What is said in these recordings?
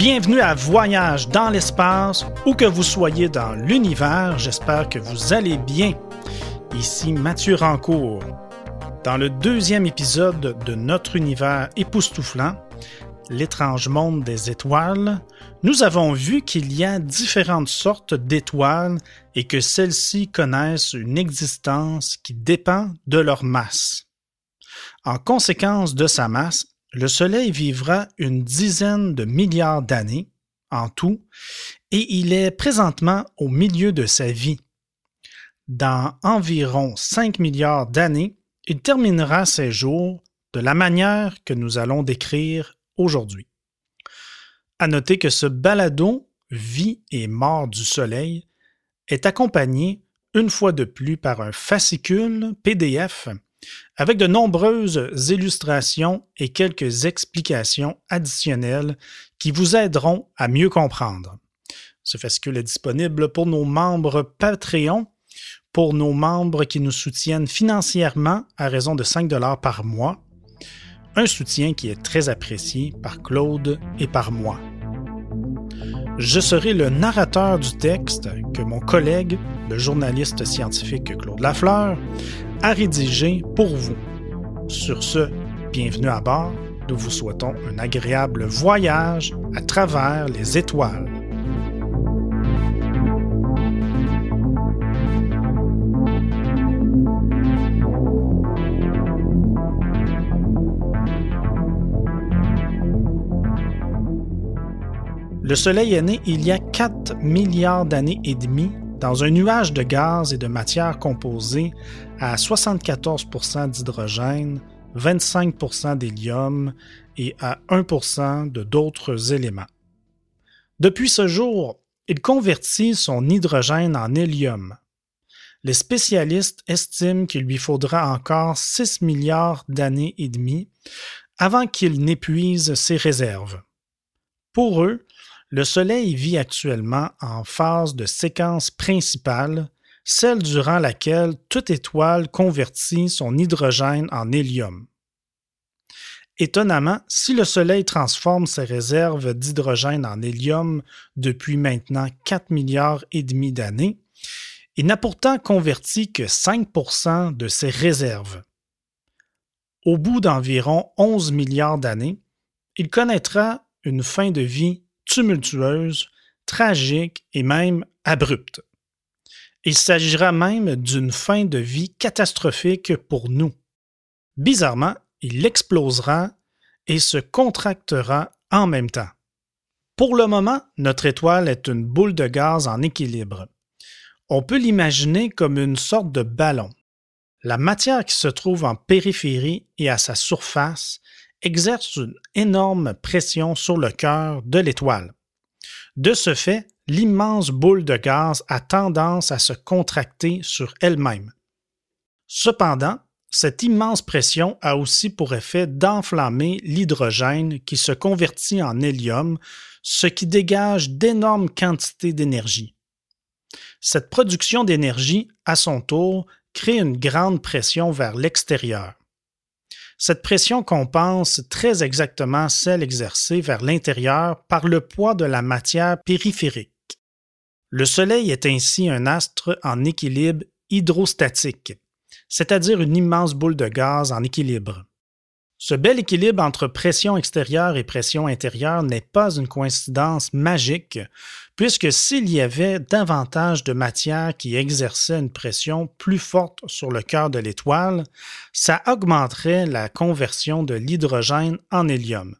Bienvenue à Voyage dans l'espace, où que vous soyez dans l'univers, j'espère que vous allez bien. Ici Mathieu Rancourt. Dans le deuxième épisode de notre univers époustouflant, l'étrange monde des étoiles, nous avons vu qu'il y a différentes sortes d'étoiles et que celles-ci connaissent une existence qui dépend de leur masse. En conséquence de sa masse, le Soleil vivra une dizaine de milliards d'années en tout et il est présentement au milieu de sa vie. Dans environ 5 milliards d'années, il terminera ses jours de la manière que nous allons décrire aujourd'hui. À noter que ce balado Vie et mort du Soleil est accompagné une fois de plus par un fascicule PDF avec de nombreuses illustrations et quelques explications additionnelles qui vous aideront à mieux comprendre. Ce fascicule est disponible pour nos membres Patreon, pour nos membres qui nous soutiennent financièrement à raison de 5 dollars par mois, un soutien qui est très apprécié par Claude et par moi. Je serai le narrateur du texte que mon collègue, le journaliste scientifique Claude Lafleur, a rédigé pour vous. Sur ce, bienvenue à bord. Nous vous souhaitons un agréable voyage à travers les étoiles. Le Soleil est né il y a 4 milliards d'années et demie dans un nuage de gaz et de matière composée à 74% d'hydrogène, 25% d'hélium et à 1% de d'autres éléments. Depuis ce jour, il convertit son hydrogène en hélium. Les spécialistes estiment qu'il lui faudra encore 6 milliards d'années et demie avant qu'il n'épuise ses réserves. Pour eux, le Soleil vit actuellement en phase de séquence principale, celle durant laquelle toute étoile convertit son hydrogène en hélium. Étonnamment, si le Soleil transforme ses réserves d'hydrogène en hélium depuis maintenant 4 milliards et demi d'années, il n'a pourtant converti que 5% de ses réserves. Au bout d'environ 11 milliards d'années, il connaîtra une fin de vie tumultueuse, tragique et même abrupte. Il s'agira même d'une fin de vie catastrophique pour nous. Bizarrement, il explosera et se contractera en même temps. Pour le moment, notre étoile est une boule de gaz en équilibre. On peut l'imaginer comme une sorte de ballon. La matière qui se trouve en périphérie et à sa surface exerce une énorme pression sur le cœur de l'étoile. De ce fait, l'immense boule de gaz a tendance à se contracter sur elle-même. Cependant, cette immense pression a aussi pour effet d'enflammer l'hydrogène qui se convertit en hélium, ce qui dégage d'énormes quantités d'énergie. Cette production d'énergie, à son tour, crée une grande pression vers l'extérieur. Cette pression compense très exactement celle exercée vers l'intérieur par le poids de la matière périphérique. Le Soleil est ainsi un astre en équilibre hydrostatique, c'est-à-dire une immense boule de gaz en équilibre. Ce bel équilibre entre pression extérieure et pression intérieure n'est pas une coïncidence magique, puisque s'il y avait davantage de matière qui exerçait une pression plus forte sur le cœur de l'étoile, ça augmenterait la conversion de l'hydrogène en hélium.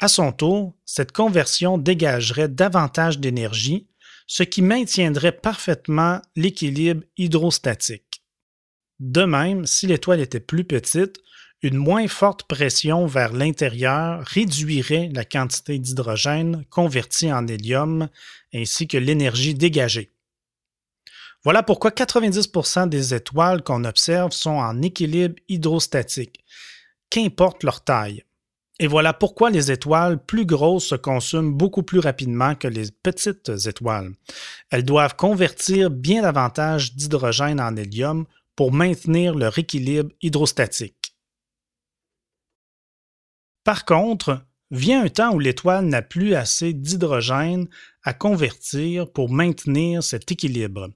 À son tour, cette conversion dégagerait davantage d'énergie, ce qui maintiendrait parfaitement l'équilibre hydrostatique. De même, si l'étoile était plus petite, une moins forte pression vers l'intérieur réduirait la quantité d'hydrogène converti en hélium ainsi que l'énergie dégagée. Voilà pourquoi 90% des étoiles qu'on observe sont en équilibre hydrostatique, qu'importe leur taille. Et voilà pourquoi les étoiles plus grosses se consument beaucoup plus rapidement que les petites étoiles. Elles doivent convertir bien davantage d'hydrogène en hélium pour maintenir leur équilibre hydrostatique. Par contre, vient un temps où l'étoile n'a plus assez d'hydrogène à convertir pour maintenir cet équilibre,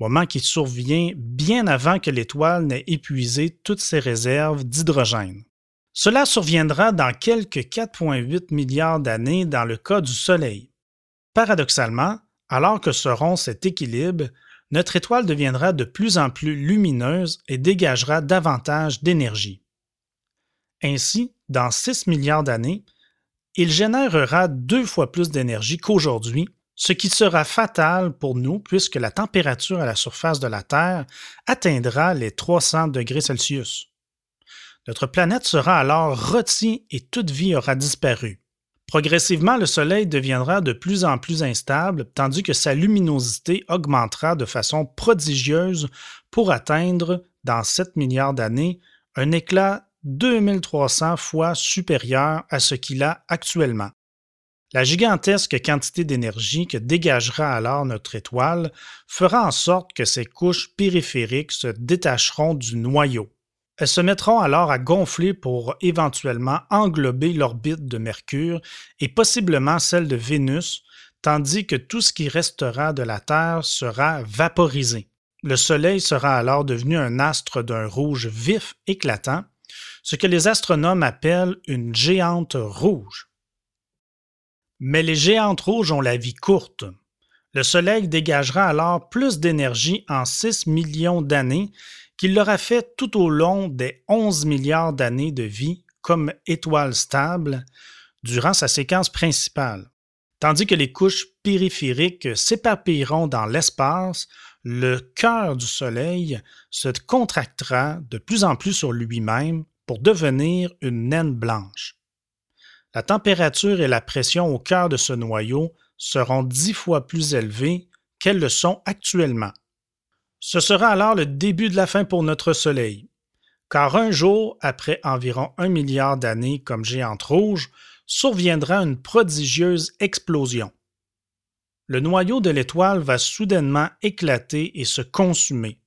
moment qui survient bien avant que l'étoile n'ait épuisé toutes ses réserves d'hydrogène. Cela surviendra dans quelques 4,8 milliards d'années dans le cas du Soleil. Paradoxalement, alors que seront cet équilibre, notre étoile deviendra de plus en plus lumineuse et dégagera davantage d'énergie. Ainsi, dans 6 milliards d'années, il générera deux fois plus d'énergie qu'aujourd'hui, ce qui sera fatal pour nous puisque la température à la surface de la Terre atteindra les 300 degrés Celsius. Notre planète sera alors rôtie et toute vie aura disparu. Progressivement, le Soleil deviendra de plus en plus instable, tandis que sa luminosité augmentera de façon prodigieuse pour atteindre, dans 7 milliards d'années, un éclat 2300 fois supérieur à ce qu'il a actuellement. La gigantesque quantité d'énergie que dégagera alors notre étoile fera en sorte que ses couches périphériques se détacheront du noyau. Elles se mettront alors à gonfler pour éventuellement englober l'orbite de Mercure et possiblement celle de Vénus, tandis que tout ce qui restera de la Terre sera vaporisé. Le Soleil sera alors devenu un astre d'un rouge vif éclatant, ce que les astronomes appellent une géante rouge. Mais les géantes rouges ont la vie courte. Le Soleil dégagera alors plus d'énergie en 6 millions d'années qu'il l'aura fait tout au long des 11 milliards d'années de vie comme étoile stable durant sa séquence principale. Tandis que les couches périphériques s'éparpilleront dans l'espace, le cœur du Soleil se contractera de plus en plus sur lui-même pour devenir une naine blanche. La température et la pression au cœur de ce noyau seront dix fois plus élevées qu'elles le sont actuellement. Ce sera alors le début de la fin pour notre Soleil, car un jour, après environ un milliard d'années comme géante rouge, surviendra une prodigieuse explosion. Le noyau de l'étoile va soudainement éclater et se consumer,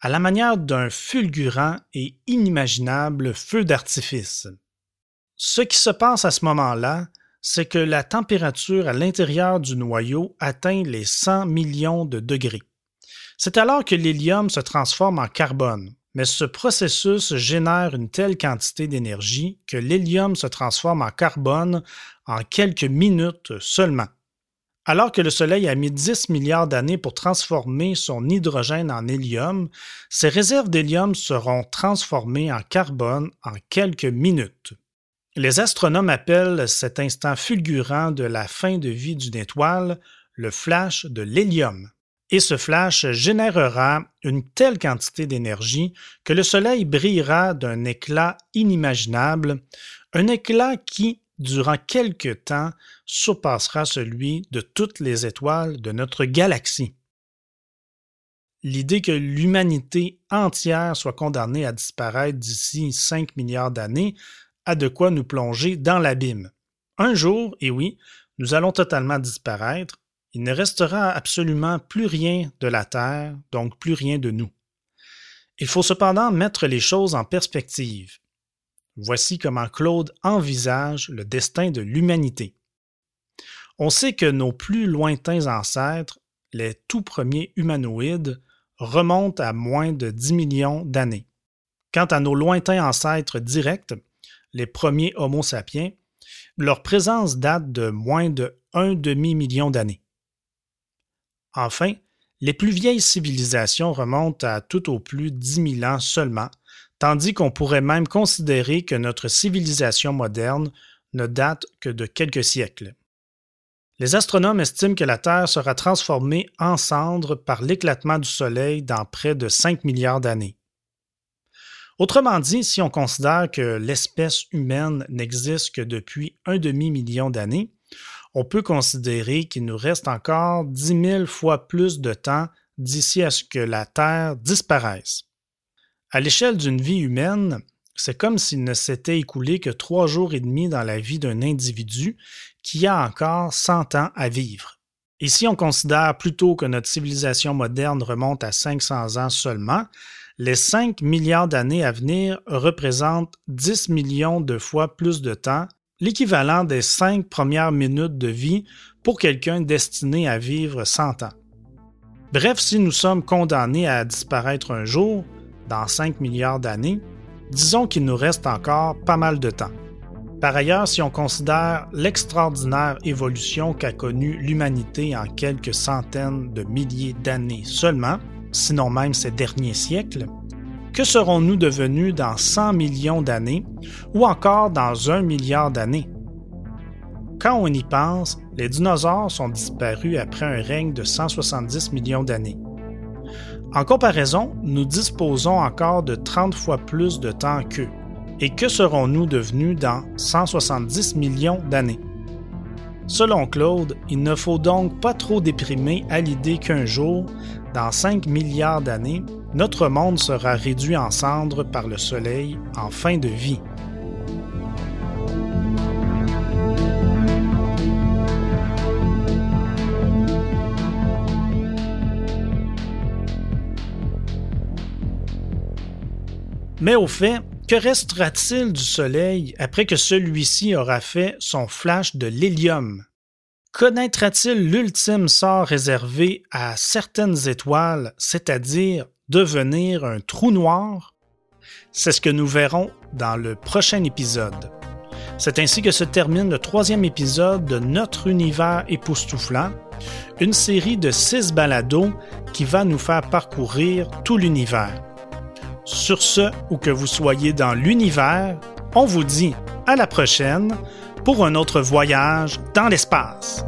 à la manière d'un fulgurant et inimaginable feu d'artifice. Ce qui se passe à ce moment-là, c'est que la température à l'intérieur du noyau atteint les 100 millions de degrés. C'est alors que l'hélium se transforme en carbone, mais ce processus génère une telle quantité d'énergie que l'hélium se transforme en carbone en quelques minutes seulement. Alors que le Soleil a mis 10 milliards d'années pour transformer son hydrogène en hélium, ses réserves d'hélium seront transformées en carbone en quelques minutes. Les astronomes appellent cet instant fulgurant de la fin de vie d'une étoile le flash de l'hélium et ce flash générera une telle quantité d'énergie que le Soleil brillera d'un éclat inimaginable, un éclat qui, durant quelque temps, surpassera celui de toutes les étoiles de notre galaxie. L'idée que l'humanité entière soit condamnée à disparaître d'ici 5 milliards d'années a de quoi nous plonger dans l'abîme. Un jour, et oui, nous allons totalement disparaître, il ne restera absolument plus rien de la Terre, donc plus rien de nous. Il faut cependant mettre les choses en perspective. Voici comment Claude envisage le destin de l'humanité. On sait que nos plus lointains ancêtres, les tout premiers humanoïdes, remontent à moins de 10 millions d'années. Quant à nos lointains ancêtres directs, les premiers Homo sapiens, leur présence date de moins de un demi-million d'années. Enfin, les plus vieilles civilisations remontent à tout au plus 10 000 ans seulement, tandis qu'on pourrait même considérer que notre civilisation moderne ne date que de quelques siècles. Les astronomes estiment que la Terre sera transformée en cendres par l'éclatement du Soleil dans près de 5 milliards d'années. Autrement dit, si on considère que l'espèce humaine n'existe que depuis un demi-million d'années, on peut considérer qu'il nous reste encore dix mille fois plus de temps d'ici à ce que la Terre disparaisse. À l'échelle d'une vie humaine, c'est comme s'il ne s'était écoulé que trois jours et demi dans la vie d'un individu qui a encore 100 ans à vivre. Et si on considère plutôt que notre civilisation moderne remonte à 500 ans seulement, les 5 milliards d'années à venir représentent 10 millions de fois plus de temps l'équivalent des cinq premières minutes de vie pour quelqu'un destiné à vivre 100 ans. Bref, si nous sommes condamnés à disparaître un jour, dans 5 milliards d'années, disons qu'il nous reste encore pas mal de temps. Par ailleurs, si on considère l'extraordinaire évolution qu'a connue l'humanité en quelques centaines de milliers d'années seulement, sinon même ces derniers siècles, que serons-nous devenus dans 100 millions d'années ou encore dans un milliard d'années? Quand on y pense, les dinosaures sont disparus après un règne de 170 millions d'années. En comparaison, nous disposons encore de 30 fois plus de temps qu'eux. Et que serons-nous devenus dans 170 millions d'années? Selon Claude, il ne faut donc pas trop déprimer à l'idée qu'un jour, dans 5 milliards d'années, notre monde sera réduit en cendres par le Soleil en fin de vie. Mais au fait, que restera-t-il du Soleil après que celui-ci aura fait son flash de l'hélium? Connaîtra-t-il l'ultime sort réservé à certaines étoiles, c'est-à-dire devenir un trou noir? C'est ce que nous verrons dans le prochain épisode. C'est ainsi que se termine le troisième épisode de Notre univers époustouflant, une série de six balados qui va nous faire parcourir tout l'univers. Sur ce, où que vous soyez dans l'univers, on vous dit à la prochaine pour un autre voyage dans l'espace.